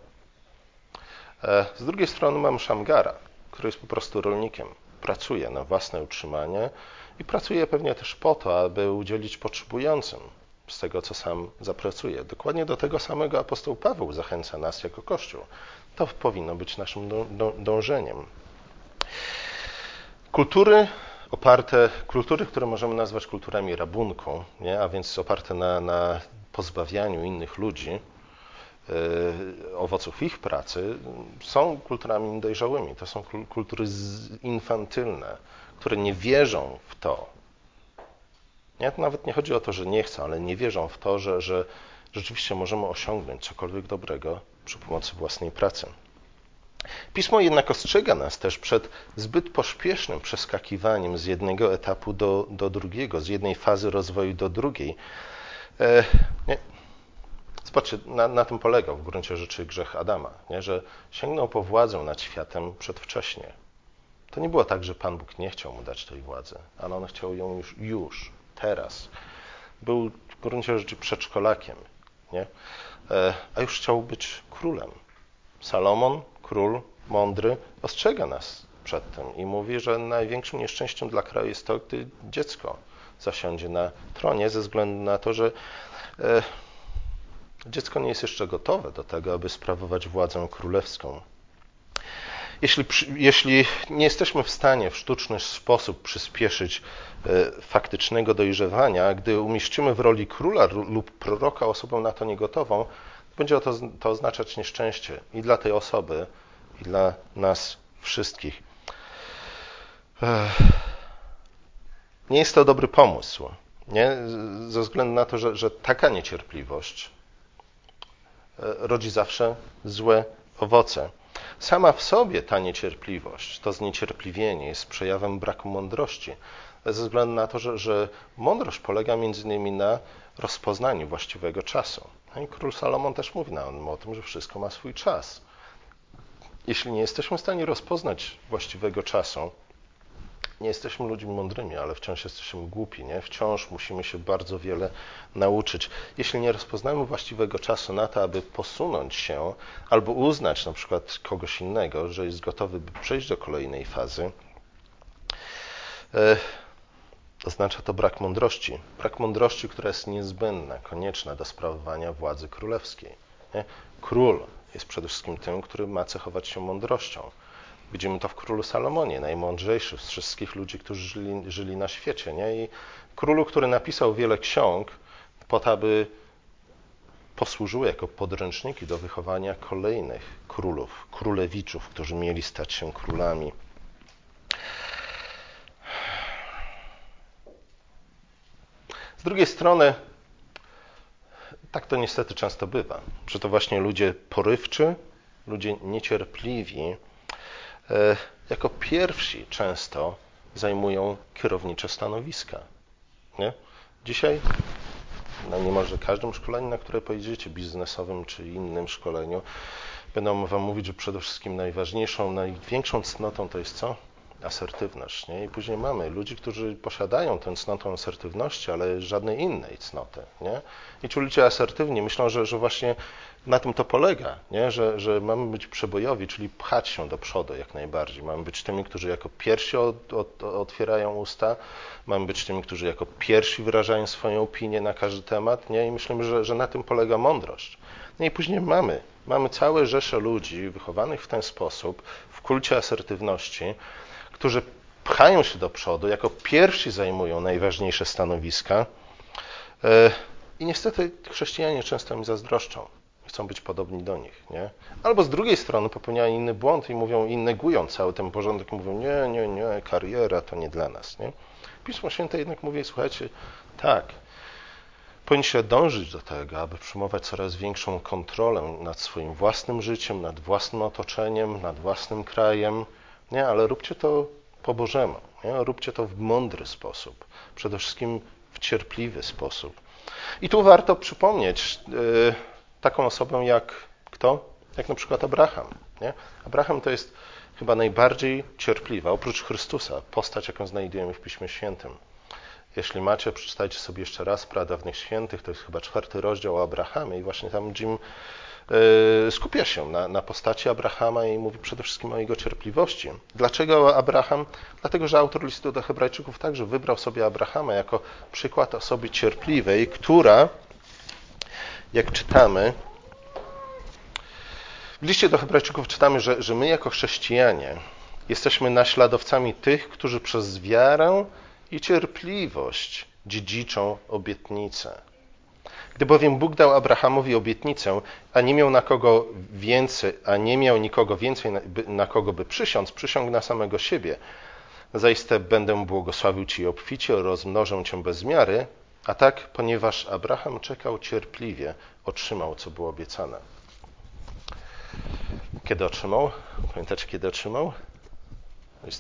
E, z drugiej strony mam Shamgara, który jest po prostu rolnikiem. Pracuje na własne utrzymanie i pracuje pewnie też po to, aby udzielić potrzebującym z tego, co sam zapracuje. Dokładnie do tego samego apostoł Paweł zachęca nas jako Kościół. To powinno być naszym dążeniem. Kultury oparte, kultury, które możemy nazwać kulturami rabunku, nie? a więc oparte na, na pozbawianiu innych ludzi E, owoców ich pracy są kulturami dojrzałymi. To są kultury infantylne, które nie wierzą w to. Nie, to nawet nie chodzi o to, że nie chcą, ale nie wierzą w to, że, że rzeczywiście możemy osiągnąć cokolwiek dobrego przy pomocy własnej pracy. Pismo jednak ostrzega nas też przed zbyt pośpiesznym przeskakiwaniem z jednego etapu do, do drugiego, z jednej fazy rozwoju do drugiej. E, nie, Zobaczcie, na, na, tym polegał w gruncie rzeczy grzech Adama, nie? że sięgnął po władzę nad światem przedwcześnie. To nie było tak, że Pan Bóg nie chciał mu dać tej władzy, ale on chciał ją już, już teraz. Był w gruncie rzeczy przedszkolakiem, nie? E, a już chciał być królem. Salomon, król mądry, ostrzega nas przed tym i mówi, że największym nieszczęściem dla kraju jest to, gdy dziecko zasiądzie na tronie, ze względu na to, że e, Dziecko nie jest jeszcze gotowe do tego, aby sprawować władzę królewską. Jeśli, jeśli, nie jesteśmy w stanie w sztuczny sposób przyspieszyć e, faktycznego dojrzewania, gdy umieścimy w roli króla lub proroka osobę na to niegotową, będzie to, to oznaczać nieszczęście i dla tej osoby, i dla nas wszystkich. Nie jest to dobry pomysł, nie? ze względu na to, że, że taka niecierpliwość E, rodzi zawsze złe owoce. Sama w sobie ta niecierpliwość, to zniecierpliwienie jest przejawem braku mądrości, ze względu na to, że, że mądrość polega między innymi na rozpoznaniu właściwego czasu. No I król Salomon też mówi nam o tym, że wszystko ma swój czas. Jeśli nie jesteśmy w stanie rozpoznać właściwego czasu, nie jesteśmy ludźmi mądrymi, ale wciąż jesteśmy głupi, nie? Wciąż musimy się bardzo wiele nauczyć. Jeśli nie rozpoznamy właściwego czasu na to, aby posunąć się albo uznać na przykład kogoś innego, że jest gotowy, by przejść do kolejnej fazy, e, oznacza to brak mądrości. Brak mądrości, która jest niezbędna, konieczna do sprawowania władzy królewskiej. Nie? Król jest przede wszystkim tym, który ma cechować się mądrością. Widzimy to w królu Salomonie, najmądrzejszy z wszystkich ludzi, którzy żyli, żyli na świecie. Nie? I królu, który napisał wiele ksiąg po to, aby posłużyły jako podręczniki do wychowania kolejnych królów, królewiczów, którzy mieli stać się królami. Z drugiej strony, tak to niestety często bywa, że to właśnie ludzie porywczy, ludzie niecierpliwi, jako pierwsi często zajmują kierownicze stanowiska. Nie? Dzisiaj na niemalże każdym szkoleniu, na które pojedziecie, biznesowym czy innym szkoleniu, będą wam mówić, że przede wszystkim najważniejszą, największą cnotą to jest co? Asertywność. Nie? I później mamy ludzi, którzy posiadają tę cnotę asertywności, ale żadnej innej cnoty. Nie? I ci ludzie asertywni myślą, że, że właśnie na tym to polega, nie? Że, że mamy być przebojowi, czyli pchać się do przodu jak najbardziej. Mamy być tymi, którzy jako pierwsi od, od, otwierają usta, mamy być tymi, którzy jako pierwsi wyrażają swoją opinię na każdy temat. Nie? I myślimy, że, że na tym polega mądrość. No i później mamy, mamy całe rzesze ludzi wychowanych w ten sposób, w kulcie asertywności, którzy pchają się do przodu, jako pierwsi zajmują najważniejsze stanowiska. E, I niestety chrześcijanie często mi zazdroszczą. Chcą być podobni do nich, nie? Albo z drugiej strony popełniają inny błąd i mówią, i negują cały ten porządek, mówią, nie, nie, nie, kariera to nie dla nas, nie? Pismo Święte jednak mówi, słuchajcie, tak, powinniście dążyć do tego, aby przyjmować coraz większą kontrolę nad swoim własnym życiem, nad własnym otoczeniem, nad własnym krajem, nie, ale róbcie to po Bożemu. Nie? Róbcie to w mądry sposób. Przede wszystkim w cierpliwy sposób. I tu warto przypomnieć yy, taką osobę jak kto? Jak na przykład Abraham. Nie? Abraham to jest chyba najbardziej cierpliwa, oprócz Chrystusa, postać, jaką znajdujemy w Piśmie Świętym. Jeśli macie, przeczytajcie sobie jeszcze raz Pradawnych Świętych, to jest chyba czwarty rozdział o Abrahamie i właśnie tam Jim skupia się na, na postaci Abrahama i mówi przede wszystkim o jego cierpliwości. Dlaczego Abraham? Dlatego, że autor listu do Hebrajczyków także wybrał sobie Abrahama jako przykład osoby cierpliwej, która, jak czytamy, w liście do Hebrajczyków czytamy, że, że my jako chrześcijanie jesteśmy naśladowcami tych, którzy przez wiarę i cierpliwość dziedziczą obietnicę. Gdy bowiem Bóg dał Abrahamowi obietnicę, a nie miał na kogo więcej, a nie miał nikogo więcej na, na kogo by przysiąc, przysiągł na samego siebie. Zaiste będę błogosławił Ci obficie, rozmnożę Cię bez miary, a tak, ponieważ Abraham czekał cierpliwie, otrzymał, co było obiecane. Kiedy otrzymał? Pamiętacie, kiedy otrzymał?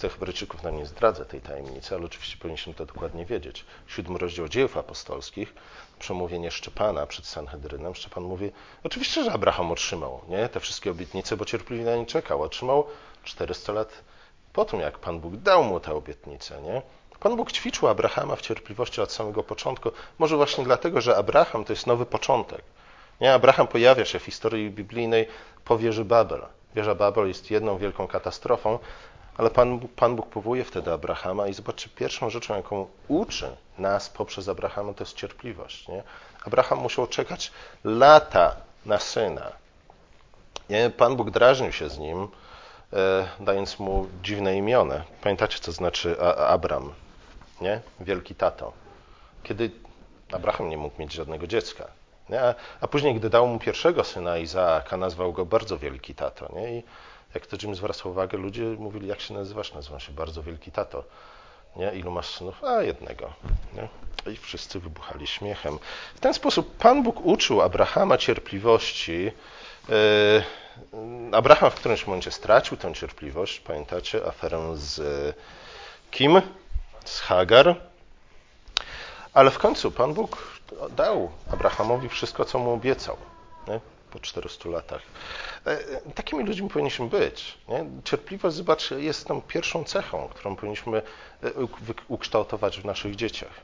Tych Hebrajczyków nam nie zdradzę tej tajemnicy, ale oczywiście powinniśmy to dokładnie wiedzieć. Siódmy rozdział dziejów apostolskich, przemówienie Szczepana przed Sanhedrynem. Szczepan mówi, oczywiście, że Abraham otrzymał nie? te wszystkie obietnice, bo cierpliwie na nie czekał. Otrzymał 400 lat po tym, jak Pan Bóg dał mu te obietnice. Nie? Pan Bóg ćwiczył Abrahama w cierpliwości od samego początku. Może właśnie dlatego, że Abraham to jest nowy początek. Nie? Abraham pojawia się w historii biblijnej po wieży Babel. Wieża Babel jest jedną wielką katastrofą, ale Pan, Pan Bóg powołuje wtedy Abrahama i zobaczcie, pierwszą rzeczą, jaką uczy nas poprzez Abrahama, to jest cierpliwość. Nie? Abraham musiał czekać lata na syna. Nie? Pan Bóg drażnił się z nim, e, dając mu dziwne imiona. Pamiętacie, co znaczy Abram? Nie? Wielki tato. Kiedy Abraham nie mógł mieć żadnego dziecka. Nie? A, a później, gdy dał mu pierwszego syna, Izaaka, nazwał go bardzo wielki tato. Nie? I jak to Jim zwracał uwagę, ludzie mówili, jak się nazywasz? Nazywam się bardzo wielki tato. Nie? Ilu masz synów? A, jednego. Nie? I wszyscy wybuchali śmiechem. W ten sposób Pan Bóg uczył Abrahama cierpliwości. E, Abraham w którymś momencie stracił tę cierpliwość. Pamiętacie aferę z kim? Z Hagar. Ale w końcu Pan Bóg dał Abrahamowi wszystko, co mu obiecał. Nie? Po 400 latach. E, takimi ludźmi powinniśmy być. Nie? Cierpliwość, zobacz, jest tą pierwszą cechą, którą powinniśmy ukształtować w naszych dzieciach.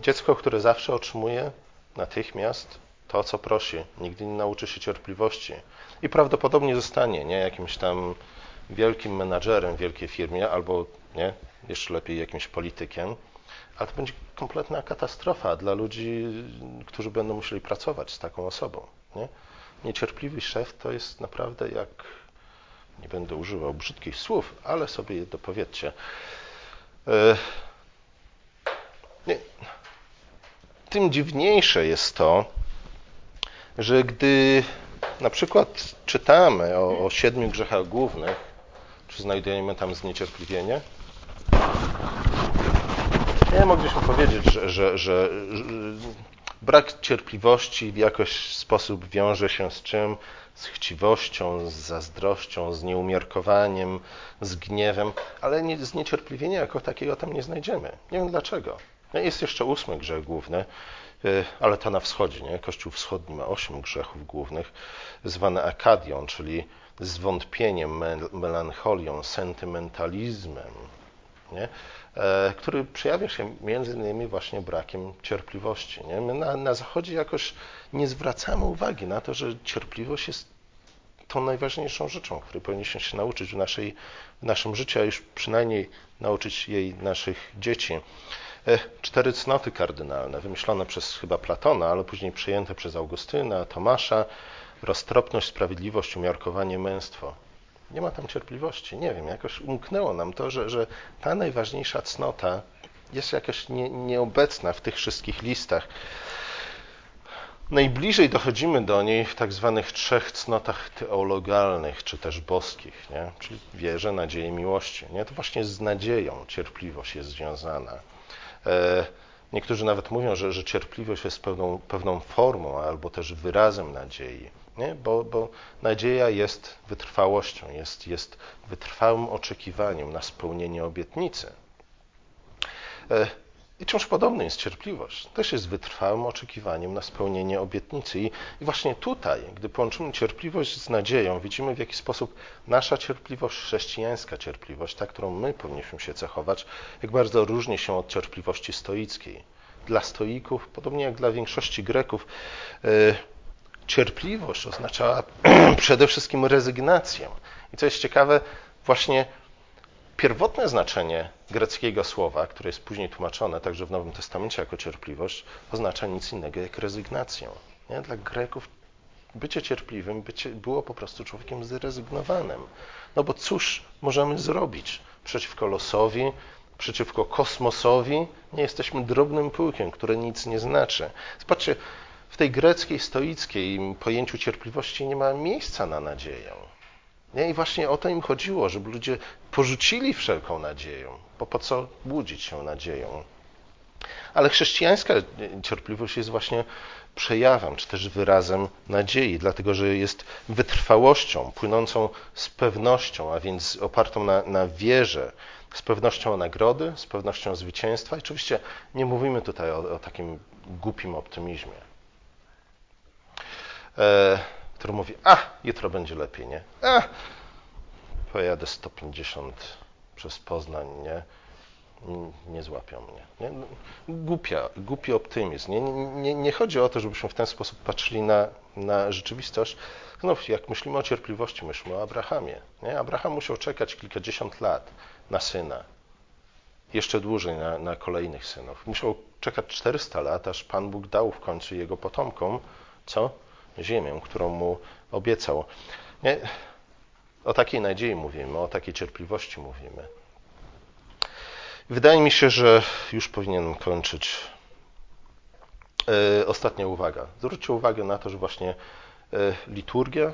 Dziecko, które zawsze otrzymuje natychmiast to, co prosi, nigdy nie nauczy się cierpliwości i prawdopodobnie zostanie nie, jakimś tam wielkim menadżerem w wielkiej firmie albo nie, jeszcze lepiej jakimś politykiem, ale to będzie kompletna katastrofa dla ludzi, którzy będą musieli pracować z taką osobą. Nie? Niecierpliwy szef to jest naprawdę jak, nie będę używał brzydkich słów, ale sobie je dopowiedzcie. E, nie. Tym dziwniejsze jest to, że gdy na przykład czytamy o, o siedmiu grzechach głównych, czy znajdujemy tam zniecierpliwienie? Nie mogliśmy powiedzieć, że, że, że, że brak cierpliwości w jakiś sposób wiąże się z czym? Z chciwością, z zazdrością, z nieumiarkowaniem, z gniewem, ale nie, zniecierpliwienia jako takiego tam nie znajdziemy. Nie wiem dlaczego. No jest jeszcze ósmy grzech główny, y, ale to na wschodzie. Nie? Kościół wschodni ma osiem grzechów głównych, zwane akadią, czyli zwątpieniem, melancholią, sentymentalizmem, nie? E, który przejawia się między innymi właśnie brakiem cierpliwości. Nie? My na, na Zachodzie jakoś nie zwracamy uwagi na to, że cierpliwość jest tą najważniejszą rzeczą, której powinniśmy się nauczyć w, naszej, w naszym życiu, a już przynajmniej nauczyć jej naszych dzieci. E, cztery cnoty kardynalne, wymyślone przez chyba Platona, ale później przyjęte przez Augustyna, Tomasza, roztropność, sprawiedliwość, umiarkowanie, męstwo. Nie ma tam cierpliwości. Nie wiem, jakoś umknęło nam to, że, że ta najważniejsza cnota jest jakoś nie, nieobecna w tych wszystkich listach. Najbliżej dochodzimy do niej w tak zwanych trzech cnotach teologalnych, czy też boskich, nie? czyli wierze, nadzieję, miłości. Nie? To właśnie z nadzieją cierpliwość jest związana. E, niektórzy nawet mówią, że, że cierpliwość jest pewną, pewną formą albo też wyrazem nadziei nie? Bo, bo nadzieja jest wytrwałością, jest, jest wytrwałym oczekiwaniem na spełnienie obietnicy. E, I czymś podobnym jest cierpliwość. Też jest wytrwałym oczekiwaniem na spełnienie obietnicy. I, I, właśnie tutaj, gdy połączymy cierpliwość z nadzieją, widzimy w jaki sposób nasza cierpliwość, chrześcijańska cierpliwość, ta, którą my powinniśmy się cechować, jak bardzo różni się od cierpliwości stoickiej. Dla stoików, podobnie jak dla większości Greków, yy, Cierpliwość oznaczała przede wszystkim rezygnację. I co jest ciekawe, właśnie pierwotne znaczenie greckiego słowa, które jest później tłumaczone także w Nowym Testamencie jako cierpliwość, oznacza nic innego jak rezygnację. Nie? Dla Greków bycie cierpliwym bycie, było po prostu człowiekiem zrezygnowanym. No bo cóż możemy zrobić przeciwko losowi, przeciwko kosmosowi? Nie jesteśmy drobnym pyłkiem, które nic nie znaczy. Zobaczcie, w tej greckiej, stoickiej pojęciu cierpliwości nie ma miejsca na nadzieję. Nie? I właśnie o to im chodziło, żeby ludzie porzucili wszelką nadzieję, bo po co budzić się nadzieją. Ale chrześcijańska cierpliwość jest właśnie przejawem, czy też wyrazem nadziei, dlatego że jest wytrwałością, płynącą z pewnością, a więc opartą na, na wierze, z pewnością nagrody, z pewnością zwycięstwa. I oczywiście nie mówimy tutaj o, o takim głupim optymizmie e, który mówi, a, jutro będzie lepiej, nie? A, pojadę 150 przez Poznań, nie? Nie złapią mnie. Nie? No, głupia, głupi optymizm. Nie, nie, nie chodzi o to, żebyśmy w ten sposób patrzyli na, na rzeczywistość. Znów, jak myślimy o cierpliwości, myślimy o Abrahamie. Nie? Abraham musiał czekać kilkadziesiąt lat na syna. Jeszcze dłużej na, na kolejnych synów. Musiał czekać 400 lat, aż Pan Bóg dał w końcu jego potomkom co? Ziemię, którą mu obiecał. Nie? O takiej nadziei mówimy, o takiej cierpliwości mówimy. Wydaje mi się, że już powinienem kończyć. E, ostatnia uwaga. Zwróćcie uwagę na to, że właśnie e, liturgia,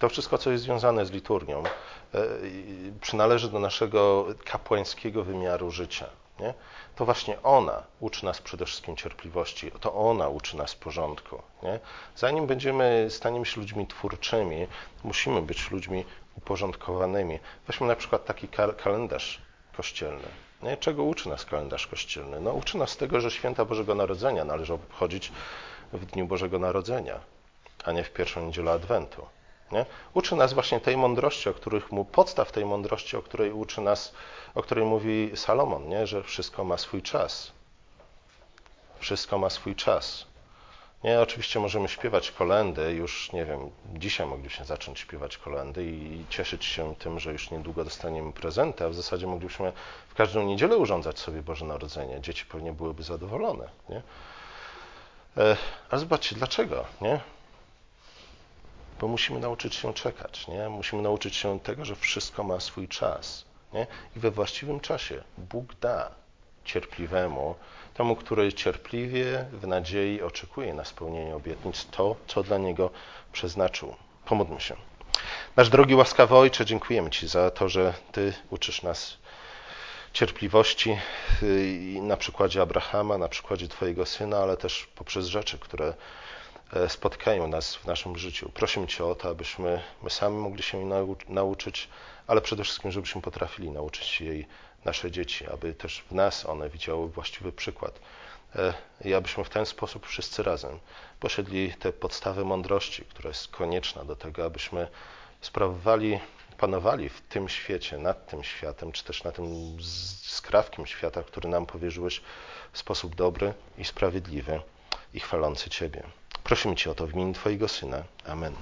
to wszystko, co jest związane z liturgią, e, przynależy do naszego kapłańskiego wymiaru życia. Nie? To właśnie ona uczy nas przede wszystkim cierpliwości, to ona uczy nas porządku. Nie? Zanim będziemy, staniemy się ludźmi twórczymi, musimy być ludźmi uporządkowanymi. Weźmy na przykład taki kalendarz kościelny. Nie? Czego uczy nas kalendarz kościelny? No, uczy nas tego, że święta Bożego Narodzenia należy obchodzić w dniu Bożego Narodzenia. a nie w pierwszą niedzielę Adwentu. Nie? Uczy nas właśnie tej mądrości, o których mu podstaw tej mądrości, o której uczy nas, o której mówi Salomon, nie? że wszystko ma swój czas. Wszystko ma swój czas. Nie, oczywiście możemy śpiewać kolendy, już nie wiem, dzisiaj moglibyśmy zacząć śpiewać kolendy i cieszyć się tym, że już niedługo dostaniemy prezenty, a w zasadzie moglibyśmy w każdą niedzielę urządzać sobie Boże Narodzenie. Dzieci pewnie byłyby zadowolone. Nie? E, zobaczcie, dlaczego? Nie? Bo musimy nauczyć się czekać. Nie? Musimy nauczyć się tego, że wszystko ma swój czas. Nie? I we właściwym czasie Bóg da cierpliwemu, temu, który cierpliwie w nadziei oczekuje na spełnienie obietnic, to, co dla niego przeznaczył. Pomódlmy się. Nasz drogi łaskawy Ojcze, dziękujemy Ci za to, że Ty uczysz nas cierpliwości y, na przykładzie Abrahama, na przykładzie Twojego syna, ale też poprzez rzeczy, które spotkają nas w naszym życiu. Prosimy Cię o to, abyśmy my sami mogli się nauczyć, ale przede wszystkim, żebyśmy potrafili nauczyć jej nasze dzieci, aby też w nas one widziały właściwy przykład. E, I abyśmy w ten sposób wszyscy razem posiedli te podstawy mądrości, która jest konieczna do tego, abyśmy sprawowali, panowali w tym świecie, nad tym światem, czy też na tym skrawkiem świata, który nam powierzyłeś w sposób dobry i sprawiedliwy i chwalący Ciebie. Prosimy Cię o to w imieniu Twojego Syna. Amen.